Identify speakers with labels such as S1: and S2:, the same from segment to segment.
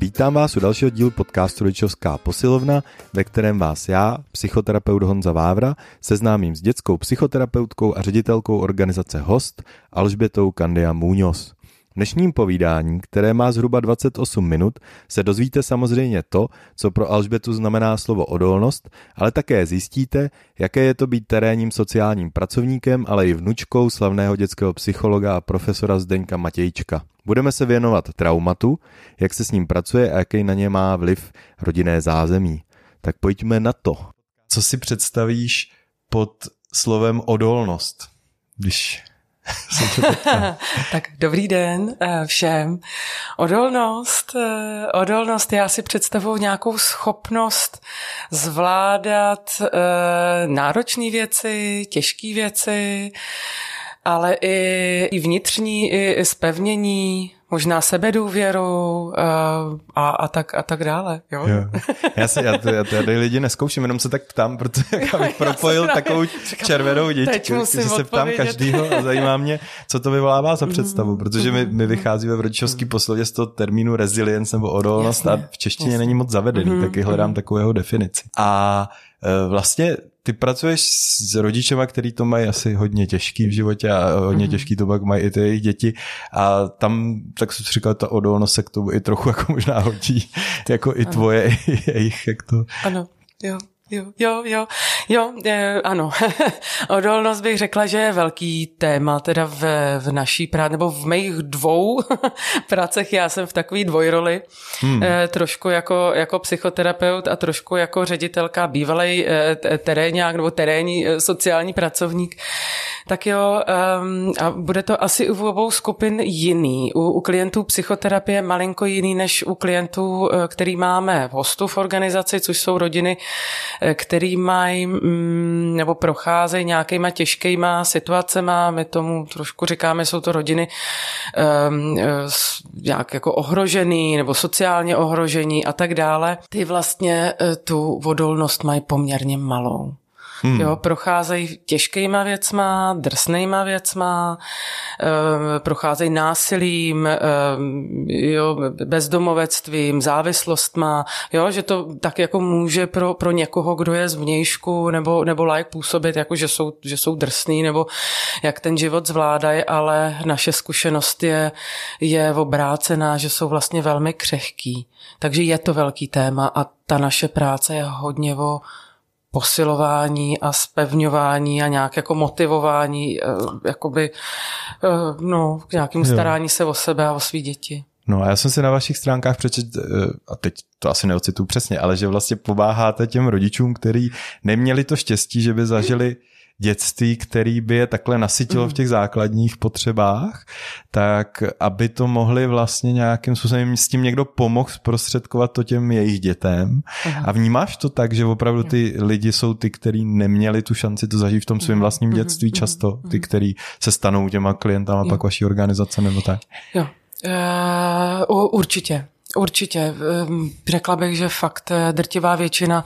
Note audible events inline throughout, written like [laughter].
S1: Vítám vás u dalšího dílu podcastu Rodičovská posilovna, ve kterém vás já, psychoterapeut Honza Vávra, seznámím s dětskou psychoterapeutkou a ředitelkou organizace HOST Alžbětou Kandia Muñoz. Dnešním povídání, které má zhruba 28 minut, se dozvíte samozřejmě to, co pro Alžbětu znamená slovo odolnost, ale také zjistíte, jaké je to být terénním sociálním pracovníkem, ale i vnučkou slavného dětského psychologa a profesora Zdeňka Matějčka. Budeme se věnovat traumatu, jak se s ním pracuje a jaký na ně má vliv rodinné zázemí. Tak pojďme na to. Co si představíš pod slovem odolnost, když [laughs]
S2: tak dobrý den eh, všem. Odolnost, eh, odolnost, já si představuji nějakou schopnost zvládat eh, náročné věci, těžké věci, ale i, vnitřní, i spevnění, možná sebedůvěru uh, a, a, tak, a tak dále. Jo? Jo.
S1: Já, si, já, já tady lidi neskouším, jenom se tak ptám, protože [laughs] abych propojil právě, takovou říkám, červenou děčku, že se ptám každýho a zajímá mě, co to vyvolává za představu, mm, protože my, my vycházíme v rodičovský mm. posledě z toho termínu resilience nebo odolnost jasně, a v češtině jasně. není moc zavedený, taky hledám takovou jeho definici. A vlastně ty pracuješ s rodičema, který to mají asi hodně těžký v životě a hodně mm-hmm. těžký to pak mají i ty jejich děti a tam, tak jsem říkal, ta odolnost se k tomu i trochu [laughs] jako možná hodí, jako i tvoje, i [laughs] jejich, jak to...
S2: Ano, jo. Jo, jo, jo, jo, je, ano. [laughs] Odolnost bych řekla, že je velký téma teda v, v naší práci, nebo v mých dvou [laughs] pracech. Já jsem v takové dvojroli, hmm. eh, trošku jako, jako psychoterapeut a trošku jako ředitelka, bývalý eh, terénák nebo terénní eh, sociální pracovník. Tak jo, um, a bude to asi u obou skupin jiný. U, u klientů psychoterapie malinko jiný než u klientů, eh, který máme v hostu v organizaci, což jsou rodiny, Eh, který mají mm, nebo procházejí nějakýma těžkýma situacema, my tomu trošku říkáme, jsou to rodiny um, nějak jako ohrožený nebo sociálně ohrožení a tak dále. Ty vlastně tu odolnost mají poměrně malou. Hmm. Jo, procházejí těžkýma věcma, drsnýma věcma, e, procházejí násilím, e, jo, bezdomovectvím, závislostma, jo, že to tak jako může pro, pro někoho, kdo je z vnějšku nebo, nebo like působit, jako že jsou, že jsou drsný nebo jak ten život zvládají, ale naše zkušenost je, je obrácená, že jsou vlastně velmi křehký. Takže je to velký téma a ta naše práce je hodně o posilování a spevňování a nějak jako motivování, eh, jakoby, eh, no, k nějakým starání se o sebe a o svý děti.
S1: No a já jsem si na vašich stránkách přečet, eh, a teď to asi neocitu přesně, ale že vlastně pomáháte těm rodičům, kteří neměli to štěstí, že by zažili dětství, který by je takhle nasytilo v mm. těch základních potřebách, tak aby to mohli vlastně nějakým způsobem s tím někdo pomohl zprostředkovat to těm jejich dětem. Aha. A vnímáš to tak, že opravdu ty lidi jsou ty, kteří neměli tu šanci to zažít v tom svém mhm. vlastním mhm. dětství často, ty, mhm. kteří se stanou těma klientama jo. pak vaší organizace nebo tak?
S2: Jo, uh, určitě. Určitě. Ehm, řekla bych, že fakt eh, drtivá většina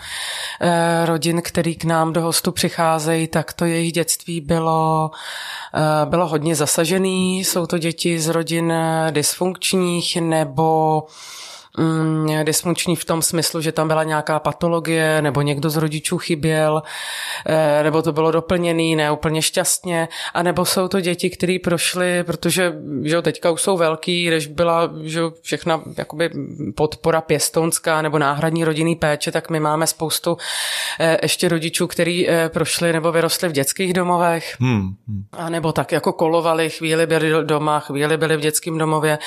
S2: eh, rodin, který k nám do hostu přicházejí, tak to jejich dětství bylo, eh, bylo hodně zasažený. Jsou to děti z rodin dysfunkčních nebo mm, dysfunkční v tom smyslu, že tam byla nějaká patologie, nebo někdo z rodičů chyběl, eh, nebo to bylo doplněný ne úplně šťastně, a nebo jsou to děti, které prošly, protože že teďka už jsou velký, když byla že všechna jakoby podpora pěstounská nebo náhradní rodinný péče, tak my máme spoustu eh, ještě rodičů, kteří eh, prošli nebo vyrostli v dětských domovech, hmm. hmm. a nebo tak jako kolovali, chvíli byli doma, chvíli byli v dětském domově,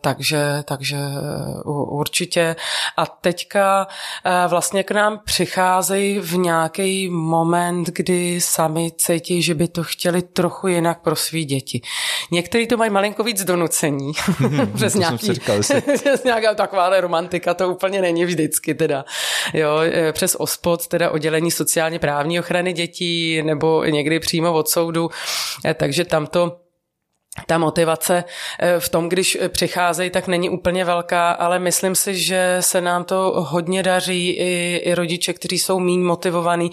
S2: takže, takže takže eh, určitě. A teďka eh, vlastně k nám přicházejí v nějaký moment, kdy sami cítí, že by to chtěli trochu jinak pro svý děti. Někteří to mají malinko víc donucení. [laughs] přes, nějaký, [laughs] přes nějaká taková romantika, to úplně není vždycky teda. Jo, eh, přes OSPOD, teda oddělení sociálně právní ochrany dětí, nebo někdy přímo od soudu. Takže tam to ta motivace eh, v tom, když přicházejí, tak není úplně velká, ale myslím si, že se nám to hodně daří i, i rodiče, kteří jsou méně motivovaní,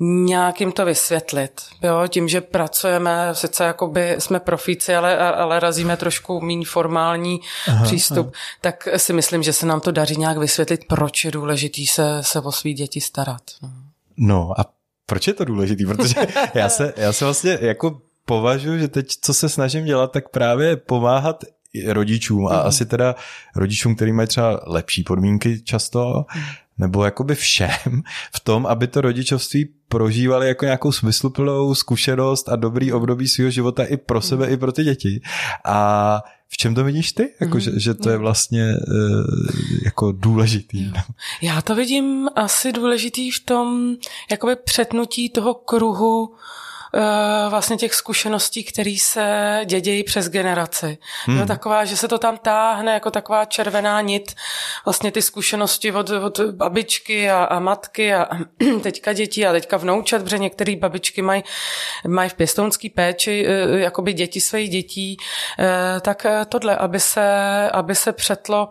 S2: nějakým to vysvětlit. Jo? Tím, že pracujeme, sice jakoby jsme profíci, ale, ale razíme trošku méně formální aha, přístup, aha. tak si myslím, že se nám to daří nějak vysvětlit, proč je důležitý se, se o svý děti starat.
S1: No, no a proč je to důležitý? Protože já se, já se vlastně jako považuji, že teď, co se snažím dělat, tak právě pomáhat rodičům a mm. asi teda rodičům, kteří mají třeba lepší podmínky často, mm. nebo jakoby všem v tom, aby to rodičovství prožívali jako nějakou smysluplnou zkušenost a dobrý období svého života i pro sebe, mm. i pro ty děti. A v čem to vidíš ty? Jako, mm. že, že to je vlastně uh, jako důležitý. Jo.
S2: Já to vidím asi důležitý v tom jakoby přetnutí toho kruhu Eh, vlastně těch zkušeností, které se dědějí přes generaci. Hmm. No, taková, že se to tam táhne jako taková červená nit, vlastně ty zkušenosti od, od babičky a, a matky a [clears throat] teďka děti a teďka vnoučat, protože některé babičky mají maj v pěstounský péči eh, jakoby děti svých dětí, eh, tak tohle, aby se, aby se přetlo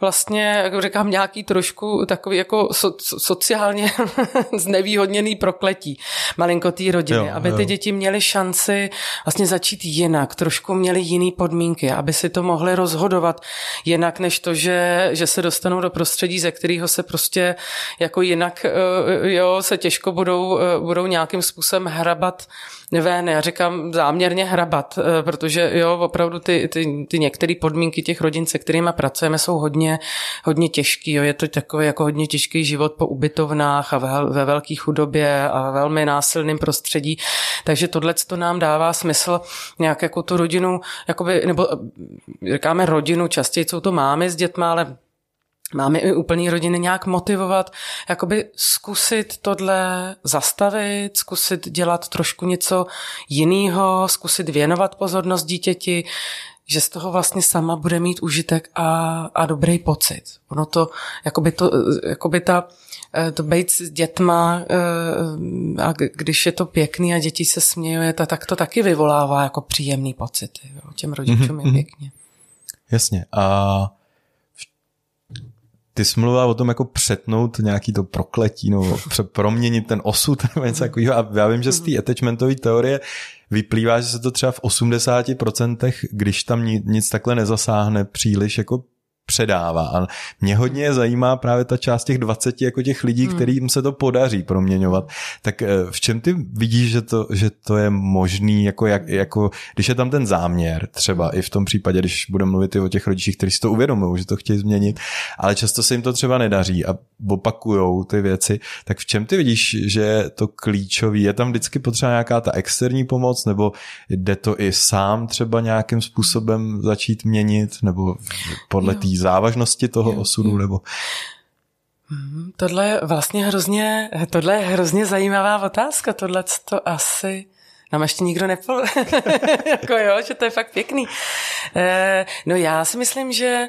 S2: vlastně, jak říkám, nějaký trošku takový jako so, sociálně [laughs] znevýhodněný prokletí malinkotý rodiny, jo, aby jo ty děti měly šanci vlastně začít jinak, trošku měly jiný podmínky, aby si to mohly rozhodovat jinak, než to, že, že se dostanou do prostředí, ze kterého se prostě jako jinak eh, jo, se těžko budou, eh, budou nějakým způsobem hrabat ven, já říkám záměrně hrabat, eh, protože jo, opravdu ty, ty, ty některé podmínky těch rodin, se kterými pracujeme, jsou hodně, hodně těžký. Jo. Je to takový jako hodně těžký život po ubytovnách a ve, ve velké chudobě a velmi násilným prostředí. Takže tohle to nám dává smysl nějak jako tu rodinu, jakoby, nebo říkáme rodinu, častěji jsou to mámy s dětma, ale máme i úplný rodiny nějak motivovat, jakoby zkusit tohle zastavit, zkusit dělat trošku něco jiného, zkusit věnovat pozornost dítěti, že z toho vlastně sama bude mít užitek a, a dobrý pocit. Ono to, jakoby, to, jakoby ta, eh, to být s dětma eh, a když je to pěkný a děti se smějí, tak to taky vyvolává jako příjemný pocity. Jo. Těm rodičům mm-hmm. je mhm. pěkně.
S1: Jasně. A ty jsi mluvila o tom jako přetnout nějaký to prokletí, no, proměnit ten osud [laughs] nebo něco takového. A já vím, že z té attachmentové teorie vyplývá, že se to třeba v 80%, když tam nic takhle nezasáhne příliš jako předává. A mě hodně zajímá právě ta část těch 20 jako těch lidí, hmm. kterým se to podaří proměňovat. Tak eh, v čem ty vidíš, že to, že to je možný, jako, jak, jako když je tam ten záměr, třeba i v tom případě, když budeme mluvit i o těch rodičích, kteří si to uvědomují, že to chtějí změnit, ale často se jim to třeba nedaří a opakujou ty věci, tak v čem ty vidíš, že je to klíčový? Je tam vždycky potřeba nějaká ta externí pomoc, nebo jde to i sám třeba nějakým způsobem začít měnit, nebo podle té závažnosti toho jo, osudu, nebo...
S2: Mhm, tohle je vlastně hrozně, tohle je hrozně zajímavá otázka, tohle to asi nám ještě nikdo nepol... [laughs] jako jo, že to je fakt pěkný. E, no já si myslím, že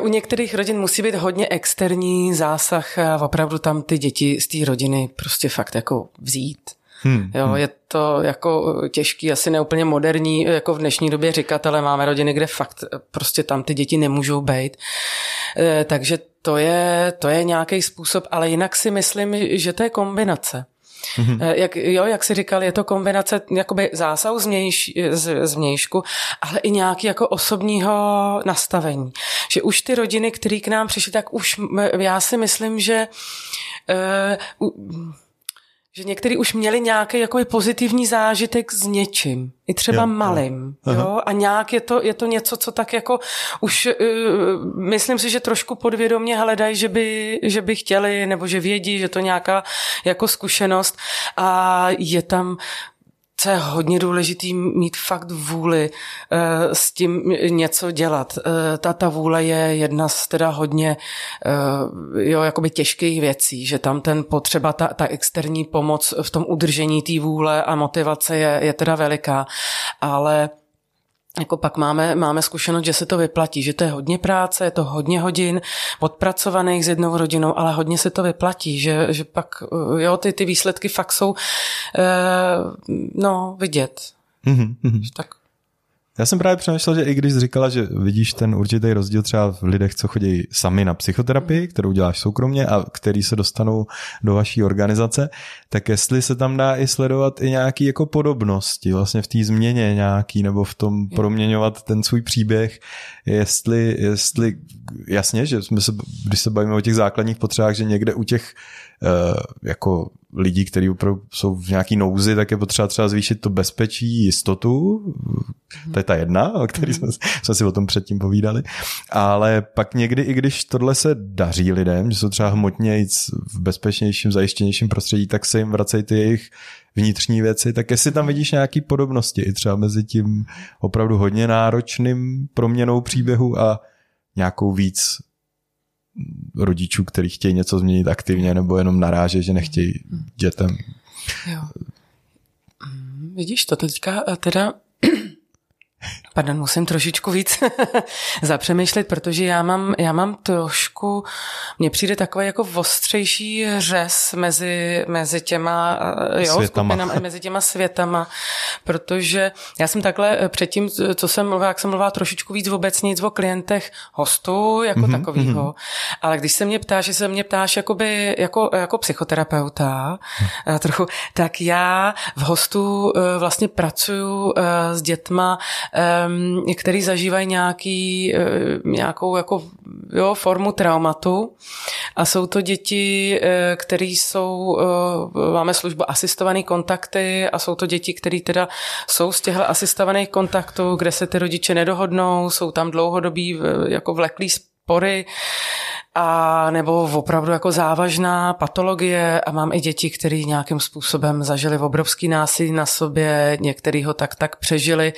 S2: u některých rodin musí být hodně externí zásah a opravdu tam ty děti z té rodiny prostě fakt jako vzít. Hmm, jo, hmm. je to jako těžký, asi neúplně moderní, jako v dnešní době říkat, ale máme rodiny, kde fakt prostě tam ty děti nemůžou být. Takže to je, to je nějaký způsob, ale jinak si myslím, že to je kombinace. Mm-hmm. Jak, jo, jak si říkal, je to kombinace jakoby zásahu z, mějš, z, z mějšku, ale i nějaký jako osobního nastavení. Že už ty rodiny, které k nám přišly, tak už já si myslím, že uh, že někteří už měli nějaký jako pozitivní zážitek s něčím, i třeba jo, malým, jo. jo, a nějak je to, je to něco, co tak jako už, uh, myslím si, že trošku podvědomě hledají, že by, že by chtěli, nebo že vědí, že to nějaká jako zkušenost. A je tam co je hodně důležitý, mít fakt vůli uh, s tím něco dělat. Uh, ta, ta vůle je jedna z teda hodně uh, jo, jakoby těžkých věcí, že tam ten potřeba, ta, ta externí pomoc v tom udržení té vůle a motivace je, je teda veliká, ale jako pak máme, máme zkušenost, že se to vyplatí, že to je hodně práce, je to hodně hodin podpracovaných s jednou rodinou, ale hodně se to vyplatí, že, že pak jo, ty, ty výsledky fakt jsou eh, no, vidět. Mm-hmm. Tak
S1: Já jsem právě přemýšlel, že i když říkala, že vidíš ten určitý rozdíl třeba v lidech, co chodí sami na psychoterapii, kterou děláš soukromně a který se dostanou do vaší organizace, tak jestli se tam dá i sledovat i nějaký jako podobnosti vlastně v té změně nějaký nebo v tom proměňovat ten svůj příběh, jestli, jestli jasně, že jsme se, když se bavíme o těch základních potřebách, že někde u těch uh, jako lidí, kteří opravdu jsou v nějaký nouzi, tak je potřeba třeba zvýšit to bezpečí, jistotu. To je ta jedna, o který jsme, jsme si o tom předtím povídali. Ale pak někdy, i když tohle se daří lidem, že jsou třeba hmotně v bezpečnějším, zajištěnějším prostředí, tak se jim vracejí ty jejich vnitřní věci, tak jestli tam vidíš nějaký podobnosti i třeba mezi tím opravdu hodně náročným proměnou příběhu a nějakou víc rodičů, kteří chtějí něco změnit aktivně nebo jenom naráže, že nechtějí dětem. Jo.
S2: Vidíš, to teďka eh, teda Pardon, musím trošičku víc [laughs] zapřemýšlet, protože já mám, já mám trošku, mně přijde takový jako ostřejší řez mezi, mezi těma eh, jo, skupinama, mezi těma světama, protože já jsem takhle eh, předtím, co jsem mluvila, jak jsem mluvila trošičku víc vůbec nic o klientech hostů jako mm-hmm, takovýho, mm-hmm. ale když se mě ptáš, že se mě ptáš jakoby, jako, jako psychoterapeuta mm. trochu, tak já v hostu vlastně pracuju s dětma, který zažívají nějaký, eh, nějakou jako, jo, formu traumatu. A jsou to děti, eh, které jsou, eh, máme službu asistované kontakty a jsou to děti, které teda jsou z těchto asistovaných kontaktů, kde se ty rodiče nedohodnou, jsou tam dlouhodobí jako vleklý spory a nebo opravdu jako závažná patologie a mám i děti, které nějakým způsobem zažili obrovský násilí na sobě, některý ho tak tak přežili,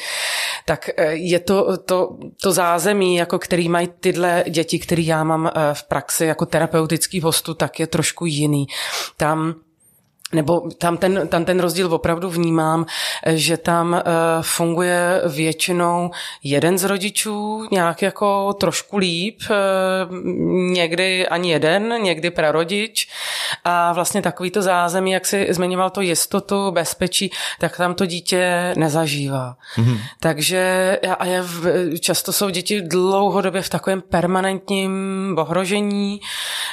S2: tak eh, je to, to, to zázemí, jako který mají tyhle děti, který já mám eh, v praxi jako terapeutický hostu, tak je trošku jiný. Tam nebo tam ten, tam ten rozdíl opravdu vnímám, že tam uh, funguje většinou jeden z rodičů nějak jako trošku líp, uh, někdy ani jeden, někdy prarodič a vlastně takový to zázemí, jak si zmiňoval to jistotu, bezpečí, tak tam to dítě nezažívá. Mm-hmm. Takže a je, často jsou děti dlouhodobě v takovém permanentním ohrožení.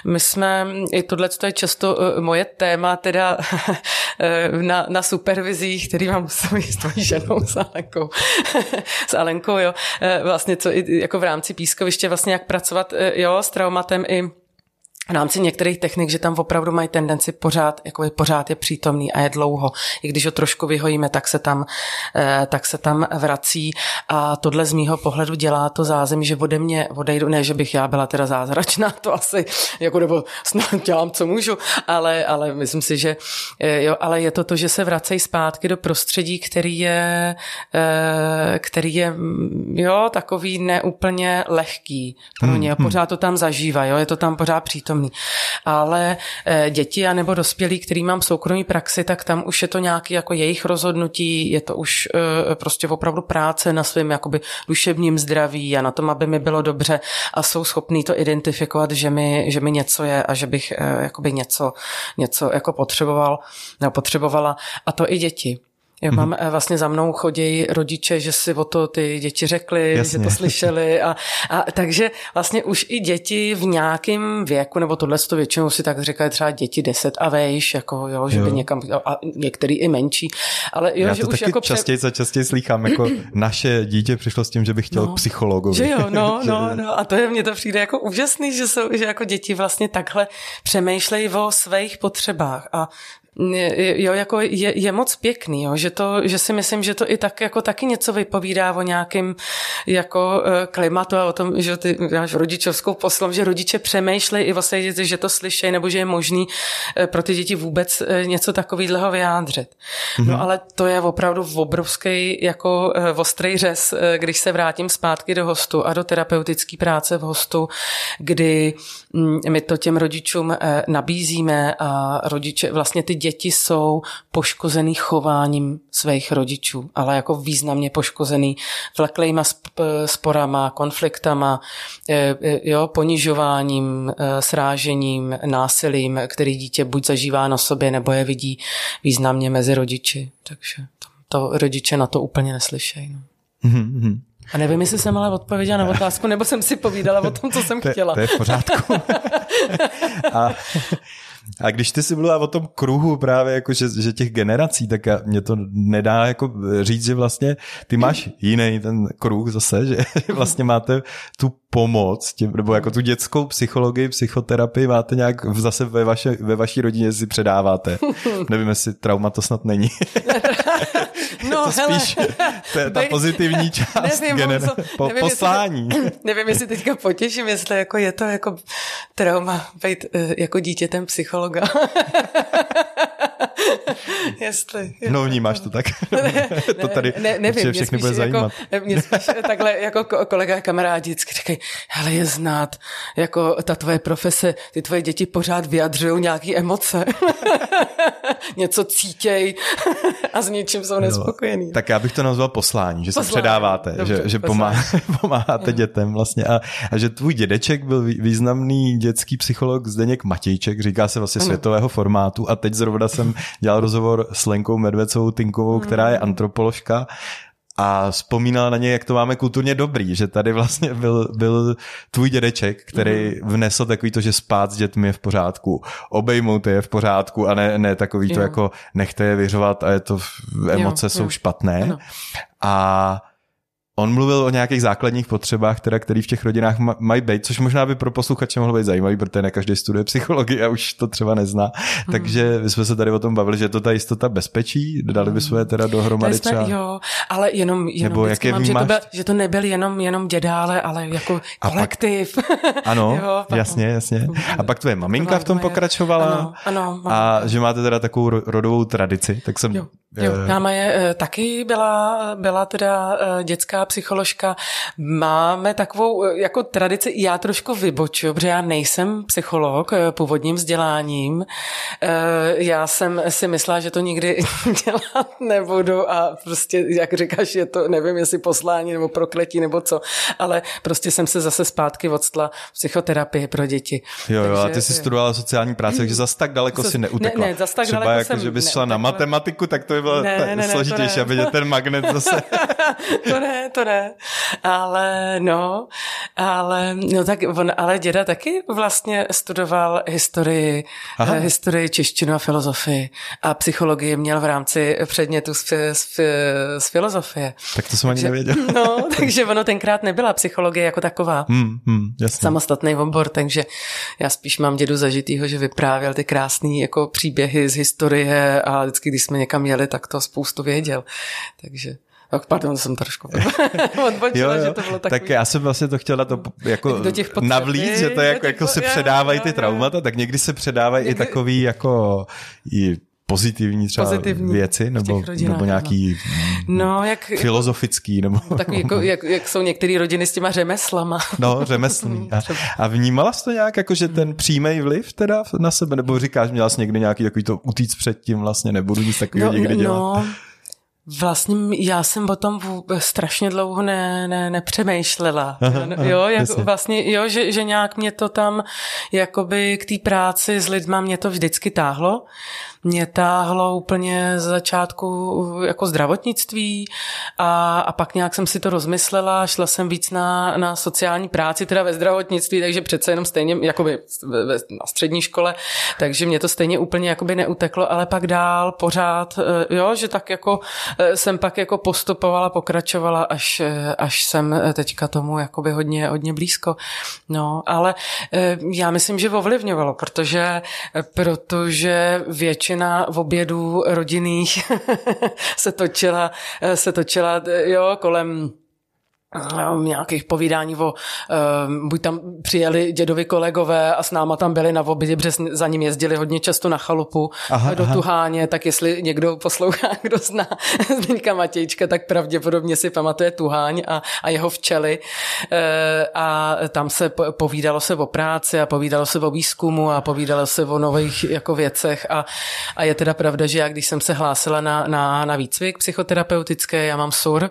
S2: My jsme, i tohle to je často uh, moje téma, teda [laughs] na, na supervizích, který mám s tvojí ženou, s Alenkou. [laughs] s Alenkou, jo. Eh, vlastně co i jako v rámci pískoviště, vlastně jak pracovat, eh, jo, s traumatem i v rámci některých technik, že tam opravdu mají tendenci pořád, jako je pořád je přítomný a je dlouho. I když ho trošku vyhojíme, tak se tam, eh, tak se tam vrací a tohle z mýho pohledu dělá to zázemí, že ode mě odejdu, ne, že bych já byla teda zázračná, [laughs] to asi, jako nebo snad dělám, co můžu, ale, ale myslím si, že eh, jo, ale je to to, že se vracejí zpátky do prostředí, který je, eh, který je, mm, jo, takový neúplně lehký pro ně. Hmm, hmm. Pořád to tam zažívá, jo, je to tam pořád přítomný přítomný. Ale eh, děti a nebo dospělí, který mám v soukromí praxi, tak tam už je to nějaký jako jejich rozhodnutí, je to už eh, prostě opravdu práce na svém jakoby duševním zdraví a na tom, aby mi bylo dobře a jsou schopní to identifikovat, že mi, že mi něco je a že bych eh, jakoby něco, něco jako potřeboval, potřebovala a to i děti. Jo, mám mm-hmm. vlastně za mnou chodí rodiče, že si o to ty děti řekli, Jasně. že to slyšeli a, a takže vlastně už i děti v nějakém věku, nebo tohle to většinou si tak říkají třeba děti 10 a vejš, jako jo, že jo. by někam, a některý i menší, ale jo,
S1: Já
S2: že
S1: to
S2: už
S1: taky
S2: jako
S1: častěji a častěji slýchám, jako [clears throat] naše dítě přišlo s tím, že by chtěl
S2: no,
S1: psychologovi.
S2: Že jo, [laughs] no, no, no a to je, mně to přijde jako úžasný, že jsou, že jako děti vlastně takhle přemýšlejí o svých potřebách a jo, jako je, je moc pěkný, jo, že, to, že si myslím, že to i tak jako taky něco vypovídá o nějakém jako eh, klimatu a o tom, že ty máš rodičovskou poslom, že rodiče přemýšlejí i o svých děti, že to slyšejí, nebo že je možný eh, pro ty děti vůbec eh, něco takového vyjádřit. Mm-hmm. No ale to je opravdu obrovský jako ostrý řez, když se vrátím zpátky do hostu a do terapeutické práce v hostu, kdy mm, my to těm rodičům nabízíme a rodiče, vlastně ty děti jsou poškozený chováním svých rodičů, ale jako významně poškozený vleklejma sporama, konfliktama, e, e, jo, ponižováním, srážením, násilím, který dítě buď zažívá na sobě, nebo je vidí významně mezi rodiči. Takže to rodiče na to úplně neslyšejí. No.
S1: Mm-hmm.
S2: A nevím, jestli jsem ale odpověděla na otázku, nebo jsem si povídala o tom, co jsem chtěla.
S1: To, to je v pořádku. [laughs] a, a když ty si mluvila o tom kruhu právě, jako že, že těch generací, tak mě to nedá jako říct, že vlastně ty máš jiný ten kruh zase, že [laughs] vlastně máte tu pomoc, tě, nebo jako tu dětskou psychologii, psychoterapii máte nějak zase ve, vaše, ve vaší rodině si předáváte. [laughs] Nevím, jestli trauma to snad není. [laughs] [laughs]
S2: No,
S1: to spíš to je ta pozitivní část [laughs] nevím, gener- co, po, nevím, poslání.
S2: Jestli, [laughs] nevím, jestli teďka potěším, jestli jako je to jako trauma být uh, jako dítětem psychologa. [laughs] jestli. [laughs]
S1: No, vnímáš to [laughs] tak.
S2: Ne,
S1: to tady
S2: ne, nevím,
S1: všechny bude jako- zajímat.
S2: Jako, mě spíš takhle jako kolega a kamarádi vždycky říkají, hele, je znát, jako ta tvoje profese, ty tvoje děti pořád vyjadřují nějaké emoce. Něco cítěj a s něčím jsou nespokojený.
S1: Tak já bych to nazval poslání, že poslání. se předáváte, Dobře, že, že pomá, pomáháte dětem vlastně a, a že tvůj dědeček byl významný dětský psycholog Zdeněk Matějček, říká se vlastně ano. světového formátu a teď zrovna jsem dělal rozhovor s Lenkou Medvecovou Tinkovou, která je antropoložka a vzpomínala na ně, jak to máme kulturně dobrý, že tady vlastně byl, byl tvůj dědeček, který mm. vnesl takový to, že spát s dětmi je v pořádku, obejmout je v pořádku a ne, ne takový jo. to jako nechte je vyřovat a je to, emoce jo, jsou jo. špatné. Ano. A On mluvil o nějakých základních potřebách, teda, které v těch rodinách mají být, což možná by pro posluchače mohlo být zajímavý, protože ne každý studuje psychologii a už to třeba nezná. Mm. Takže my jsme se tady o tom bavili, že je to ta jistota bezpečí, dali by jsme teda dohromady jsme, třeba.
S2: Jo, ale jenom, jenom Nebo jak mám, že, to byl, že to nebyl jenom, jenom dědále, ale jako a kolektiv.
S1: Pak, [laughs] ano, jo, pak, jasně, jasně. A pak tvoje maminka v tom pokračovala. Ano,
S2: ano.
S1: A že máte teda takovou rodovou tradici, tak jsem
S2: jo. Jo, máma je eh, taky byla, byla teda eh, dětská psycholožka. Máme takovou eh, jako tradici, já trošku vyboču, protože já nejsem psycholog původním vzděláním. Já jsem si myslela, že to nikdy [laughs] dělat nebudu a prostě, jak říkáš, je to, nevím, jestli poslání nebo prokletí nebo co, ale prostě jsem se zase zpátky odstla psychoterapii pro děti.
S1: Jo, jo, a ty jsi studovala sociální práce, takže zas tak daleko si neutekla.
S2: Ne, ne, zas tak
S1: Třeba
S2: daleko
S1: jako,
S2: jsem
S1: že bys šla na matematiku, tak to by bylo ne, ne, ne, složitější, aby ten magnet zase... [laughs]
S2: to ne, to ne. Ale no, ale, no tak on, ale děda taky vlastně studoval historii, Aha. historii češtinu a filozofii a psychologii měl v rámci předmětu z, z, z filozofie.
S1: Tak to jsem ani nevěděl. [laughs]
S2: no, takže ono tenkrát nebyla psychologie jako taková.
S1: Hmm, hmm, jasně.
S2: Samostatný obor, takže já spíš mám dědu zažitýho, že vyprávěl ty krásné jako příběhy z historie a vždycky, když jsme někam jeli, tak to spoustu věděl. Takže tak pardon, jsem trošku odbočila, [laughs] jo, jo. že to bylo takový...
S1: Tak já jsem vlastně to chtěl na to jako do těch navlít, že to jako, jako se předávají ty traumata, tak někdy se předávají někdy... i takový jako i pozitivní třeba pozitivní věci, nebo, nebo nějaký no, jak, filozofický, nebo... [laughs]
S2: Takový, jako, jak, jak jsou některé rodiny s těma řemeslama. [laughs]
S1: No, řemeslný. [laughs] A, a vnímala jsi to nějak, jako že ten přímý vliv teda na sebe, nebo říkáš, měla jsi někdy nějaký takový to utíct předtím, vlastně nebudu nic takového no, někdy dělat? No,
S2: Vlastně já jsem o tom strašně dlouho ne, ne, nepřemýšlela. Aha, aha, jo, jak vlastně, jo, že, že nějak mě to tam jakoby k té práci s lidma mě to vždycky táhlo. Mě táhlo úplně z začátku jako zdravotnictví a, a pak nějak jsem si to rozmyslela, šla jsem víc na, na sociální práci, teda ve zdravotnictví, takže přece jenom stejně jakoby ve, na střední škole, takže mě to stejně úplně jakoby neuteklo, ale pak dál pořád, eh, jo, že tak jako jsem pak jako postupovala, pokračovala, až, eh, až jsem teďka tomu jakoby hodně, hodně blízko. No, ale já myslím, že ovlivňovalo, protože, protože většina v obědů rodinných [laughs] se točila, se točila jo, kolem nějakých povídání o, uh, buď tam přijeli dědovi kolegové a s náma tam byli na obědě, protože za ním jezdili hodně často na chalupu aha, do aha. Tuháně, tak jestli někdo poslouchá, [laughs] kdo zná Zdeňka Matějčka, tak pravděpodobně si pamatuje Tuháň a, a jeho včely uh, a tam se povídalo se o práci a povídalo se o výzkumu a povídalo se o nových jako věcech a, a je teda pravda, že já když jsem se hlásila na, na, na výcvik psychoterapeutické, já mám SUR,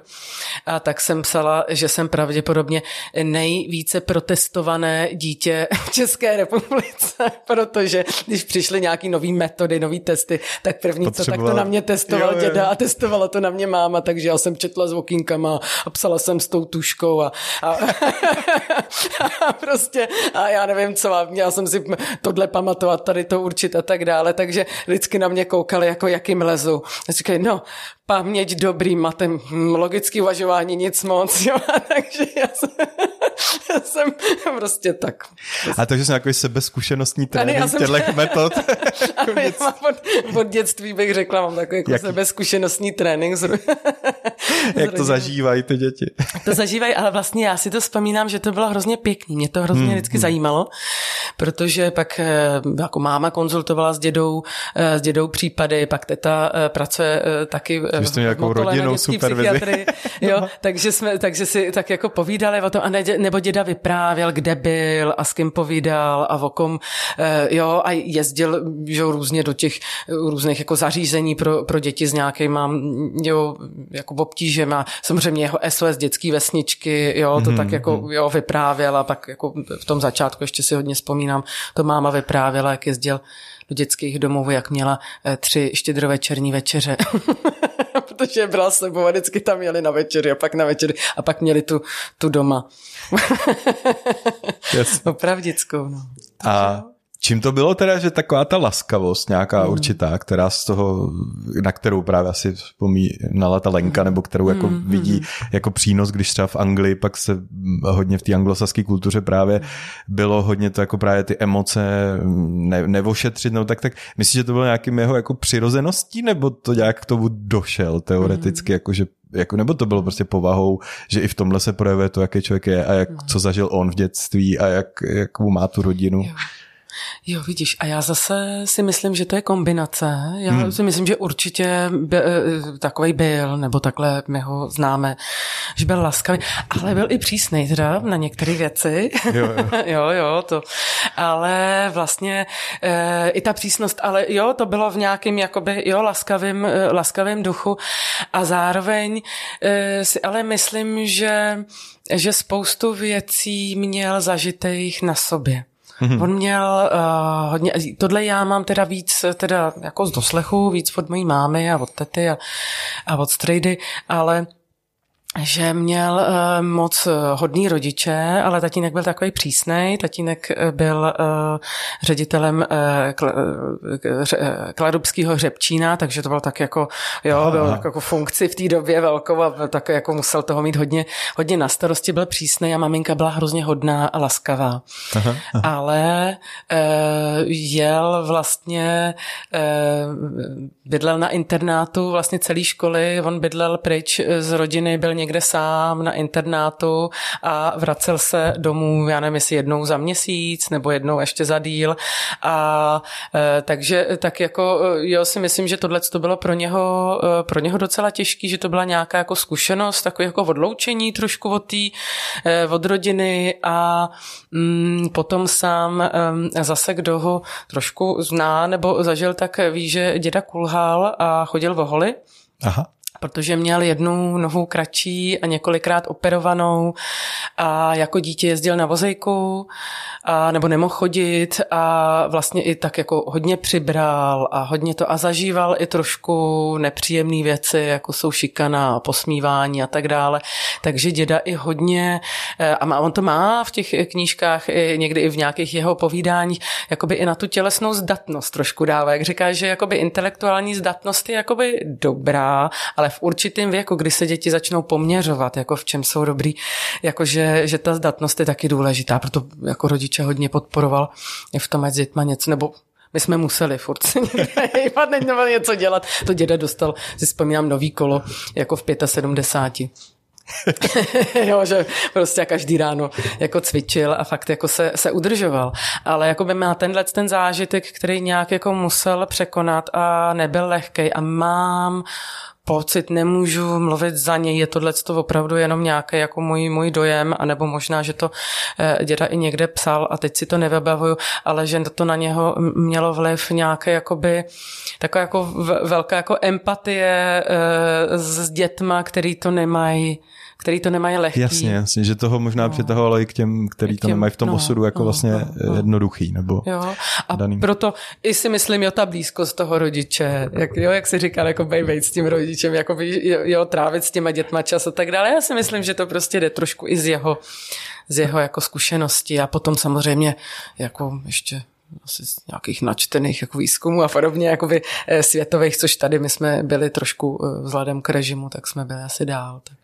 S2: a tak jsem psala že jsem pravděpodobně nejvíce protestované dítě v České republice, [laughs] protože když přišly nějaký nový metody, nový testy, tak první, co tak to na mě testoval jo, děda a testovala to na mě máma, takže já jsem četla s okýnkama a psala jsem s tou tuškou a, a, [laughs] a prostě a já nevím co, a měla jsem si tohle pamatovat, tady to určit a tak dále, takže vždycky na mě koukali, jako jakým lezu. A říkají, no, paměť dobrý, matem, hm, logický uvažování nic moc, [laughs] jo, takže já jsem, já jsem prostě tak.
S1: A takže jsem nějaký sebezkušenostní trénink těchto metod.
S2: ano, [laughs] já mám od, od, dětství bych řekla, mám takový jako sebezkušenostní trénink. [laughs] [laughs]
S1: Jak to zažívají ty děti? [laughs]
S2: to zažívají, ale vlastně já si to vzpomínám, že to bylo hrozně pěkný. Mě to hrozně hmm, vždycky hmm. zajímalo, protože pak eh, jako máma konzultovala s dědou, eh, s dědou případy, pak teta eh, pracuje taky
S1: že jste nějakou rodinnou supervizi. [laughs]
S2: jo, takže, jsme, takže si tak jako povídali o tom, a ne, nebo děda vyprávěl, kde byl a s kým povídal a o kom, jo, a jezdil že, různě do těch různých jako zařízení pro, pro děti s nějakýma, jo, jako obtížem a samozřejmě jeho SOS dětský vesničky, jo, to mm-hmm. tak jako, mhm. jo, vyprávěl a pak jako v tom začátku ještě si hodně vzpomínám, to máma vyprávěla, jak jezdil do dětských domovů, jak měla eh, tři štědrovečerní večeře. [laughs] Protože byla sebou a vždycky tam jeli na večery a pak na večery a pak měli tu, tu doma. yes. [laughs] Opravdickou, no.
S1: A Čím to bylo teda, že taková ta laskavost nějaká mm. určitá, která z toho, na kterou právě asi vzpomínala ta Lenka, nebo kterou jako mm. vidí jako přínos, když třeba v Anglii, pak se hodně v té anglosaské kultuře právě bylo hodně to jako právě ty emoce ne, nevošetřit, no tak, tak myslíš, že to bylo nějakým jeho jako přirozeností, nebo to nějak k tomu došel teoreticky, mm. jako že jako, nebo to bylo prostě povahou, že i v tomhle se projevuje to, jaký člověk je a jak, mm. co zažil on v dětství a jak, jak mu má tu rodinu. Jo.
S2: Jo, vidíš, a já zase si myslím, že to je kombinace. Já hmm. si myslím, že určitě by, eh, takový byl, nebo takhle my ho známe, že byl laskavý, ale byl i přísný teda na některé věci. Jo, jo. [laughs] jo, jo, to. Ale vlastně e, i ta přísnost, ale jo, to bylo v nějakém jakoby, jo, laskavým, eh, laskavým duchu a zároveň e, si ale myslím, že že spoustu věcí měl zažitých na sobě. Mm-hmm. [laughs] On měl uh, hodně, tohle já mám teda víc teda jako z doslechu, víc od mojí mámy a od tety a, a od strejdy, ale že měl uh, moc eh, hodný rodiče, ale tatínek byl takový přísnej. Tatínek eh, byl ředitelem kl, Kladubského hřebčína, takže to byl tak jako, jo, byl tak jako funkci v té době velkou a tak jako musel toho mít hodně, hodně na starosti, byl přísnej a maminka byla hrozně hodná a laskavá. Aha, aha. Ale jel vlastně, bydlel na internátu vlastně celý školy, on bydlel pryč z rodiny, byl někde sám na internátu a vracel se domů, já nevím, jestli jednou za měsíc nebo jednou ještě za díl. A e, takže tak jako, e, jo, si myslím, že tohle to bylo pro něho, e, pro něho docela těžký, že to byla nějaká jako zkušenost, takový jako odloučení trošku od té, od rodiny a mm, potom sám zase, kdo ho trošku zná nebo zažil, tak ví, že děda kulhal a chodil v holi. Aha protože měl jednu nohu kratší a několikrát operovanou a jako dítě jezdil na vozejku a, nebo nemohl chodit a vlastně i tak jako hodně přibral a hodně to a zažíval i trošku nepříjemné věci, jako jsou šikana, posmívání a tak dále. Takže děda i hodně, eh, a on to má v těch knížkách, i někdy i v nějakých jeho povídáních, jakoby i na tu tělesnou zdatnost trošku dává. Jak říká, že jakoby intelektuální zdatnost je jakoby dobrá, ale v určitém věku, kdy se děti začnou poměřovat, jako v čem jsou dobrý, jakože že ta zdatnost je taky důležitá, proto jako rodiče hodně podporoval v tom, ať s dětma něco, nebo my jsme museli furt se někde [laughs] něco dělat. To děda dostal, si vzpomínám, nový kolo, jako v 75. [laughs] jo, že prostě každý ráno jako cvičil a fakt jako se, se udržoval. Ale jako by má tenhle ten zážitek, který nějak jako musel překonat a nebyl lehký a mám pocit, nemůžu mluvit za něj, je tohle to opravdu jenom nějaký jako můj, můj dojem, anebo možná, že to eh, děda i někde psal a teď si to nevybavuju, ale že to na něho mělo vliv nějaké jakoby taková jako velká jako empatie eh, s dětma, který to nemají který to nemají lehký.
S1: Jasně, jasně, že toho možná no. přitahovalo i k těm, který to nemají v tom no, osudu jako no, vlastně no, no. jednoduchý. Nebo
S2: jo. A daný. proto i si myslím, jo, ta blízkost toho rodiče, jak, jo, jak si říkal, jako bejbejt s tím rodičem, jako jo, jo, trávit s těma dětma čas a tak dále. Já si myslím, že to prostě jde trošku i z jeho, z jeho jako zkušenosti a potom samozřejmě jako ještě asi z nějakých načtených jako výzkumů a podobně jakoby eh, světových, což tady my jsme byli trošku eh, vzhledem k režimu, tak jsme byli asi dál. Takže.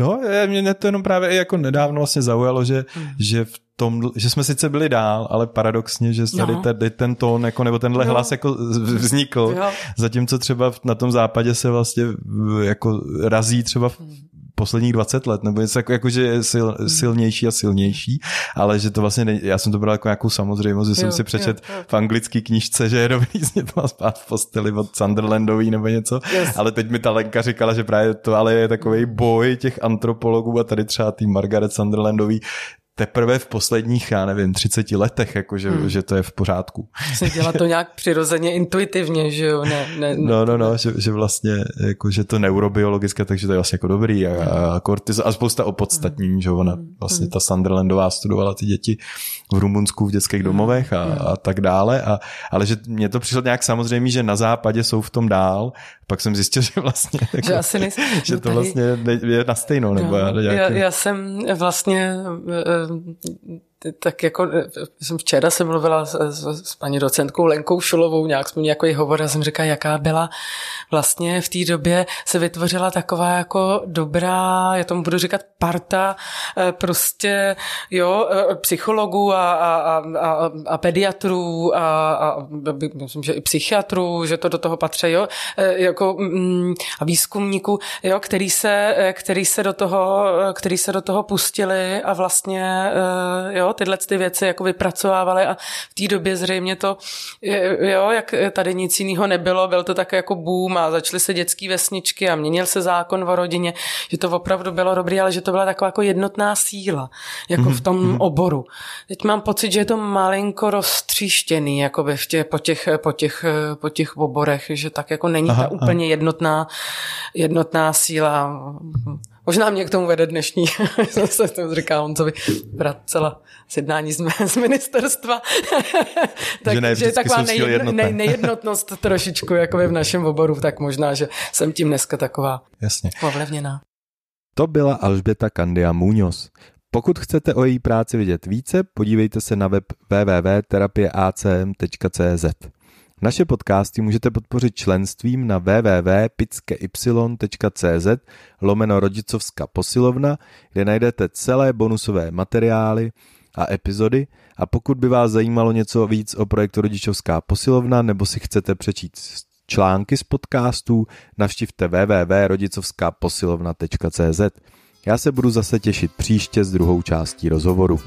S1: No, mě to jenom právě jako nedávno vlastně zaujalo, že, hmm. že v tom, že jsme sice byli dál, ale paradoxně, že tady, no. tady ten tón jako, nebo tenhle jo. hlas jako vznikl, jo. zatímco třeba na tom západě se vlastně jako razí třeba v hmm posledních 20 let, nebo něco jako, jako že je sil, hmm. silnější a silnější, ale že to vlastně, ne, já jsem to bral jako nějakou samozřejmost, že jo, jsem si přečet jo, jo. v anglické knižce, že je dobrý s něma spát v posteli od Sunderlandový nebo něco, yes. ale teď mi ta Lenka říkala, že právě to ale je takový boj těch antropologů a tady třeba tý Margaret Sunderlandový teprve v posledních, já nevím, 30 letech, jako že, hmm. že to je v pořádku.
S2: Se dělá to nějak přirozeně, intuitivně, že jo? Ne, ne,
S1: ne. No, no, no, že, že vlastně, jako, že to neurobiologické, takže to je vlastně jako dobrý a, a, kortizo, a spousta opodstatní, hmm. že ona hmm. vlastně ta Sunderlandová studovala ty děti v Rumunsku v dětských hmm. domovech a, a tak dále, a, ale že mně to přišlo nějak samozřejmě, že na západě jsou v tom dál, pak jsem zjistil, [laughs] že vlastně, jako, že, asi nejsem, že to tady... vlastně je na stejnou. Nebo
S2: no, já, já jsem vlastně 嗯 tak jako jsem včera jsem mluvila s, s, s paní docentkou Lenkou Šulovou, nějak jsme hovor a jsem říkala, jaká byla vlastně v té době se vytvořila taková jako dobrá, já tomu budu říkat parta, eh, prostě jo, eh, psychologů a, a, a, a pediatrů a, a myslím, že i psychiatrů, že to do toho patří, jo, eh, jako mm, a výzkumníků, jo, který se, který se do toho, který se do toho pustili a vlastně, jo, tyhle ty věci jako vypracovávali a v té době zřejmě to, jo, jak tady nic jiného nebylo, byl to tak jako boom a začaly se dětské vesničky a měnil se zákon o rodině, že to opravdu bylo dobré, ale že to byla taková jako jednotná síla, jako mm-hmm. v tom mhm. oboru. Teď mám pocit, že je to malinko roztříštěný, jako v tě, po, těch, po, těch, po těch oborech, že tak jako není aha, ta úplně aha. jednotná, jednotná síla. Možná mě k tomu vede dnešní, [laughs] jsem se tomu říká Honcovi, vracela sjednání z, z ministerstva. [laughs] tak, že, ne, že taková nejedno, ne, nejednotnost trošičku jako v našem oboru, tak možná, že jsem tím dneska taková
S1: Jasně.
S2: ovlivněná.
S1: To byla Alžběta Candia Muñoz. Pokud chcete o její práci vidět více, podívejte se na web www.terapieacm.cz. Naše podcasty můžete podpořit členstvím na www.pickey.cz lomeno rodičovská posilovna, kde najdete celé bonusové materiály a epizody a pokud by vás zajímalo něco víc o projektu Rodičovská posilovna nebo si chcete přečíst články z podcastů, navštivte www.rodicovskaposilovna.cz. Já se budu zase těšit příště s druhou částí rozhovoru.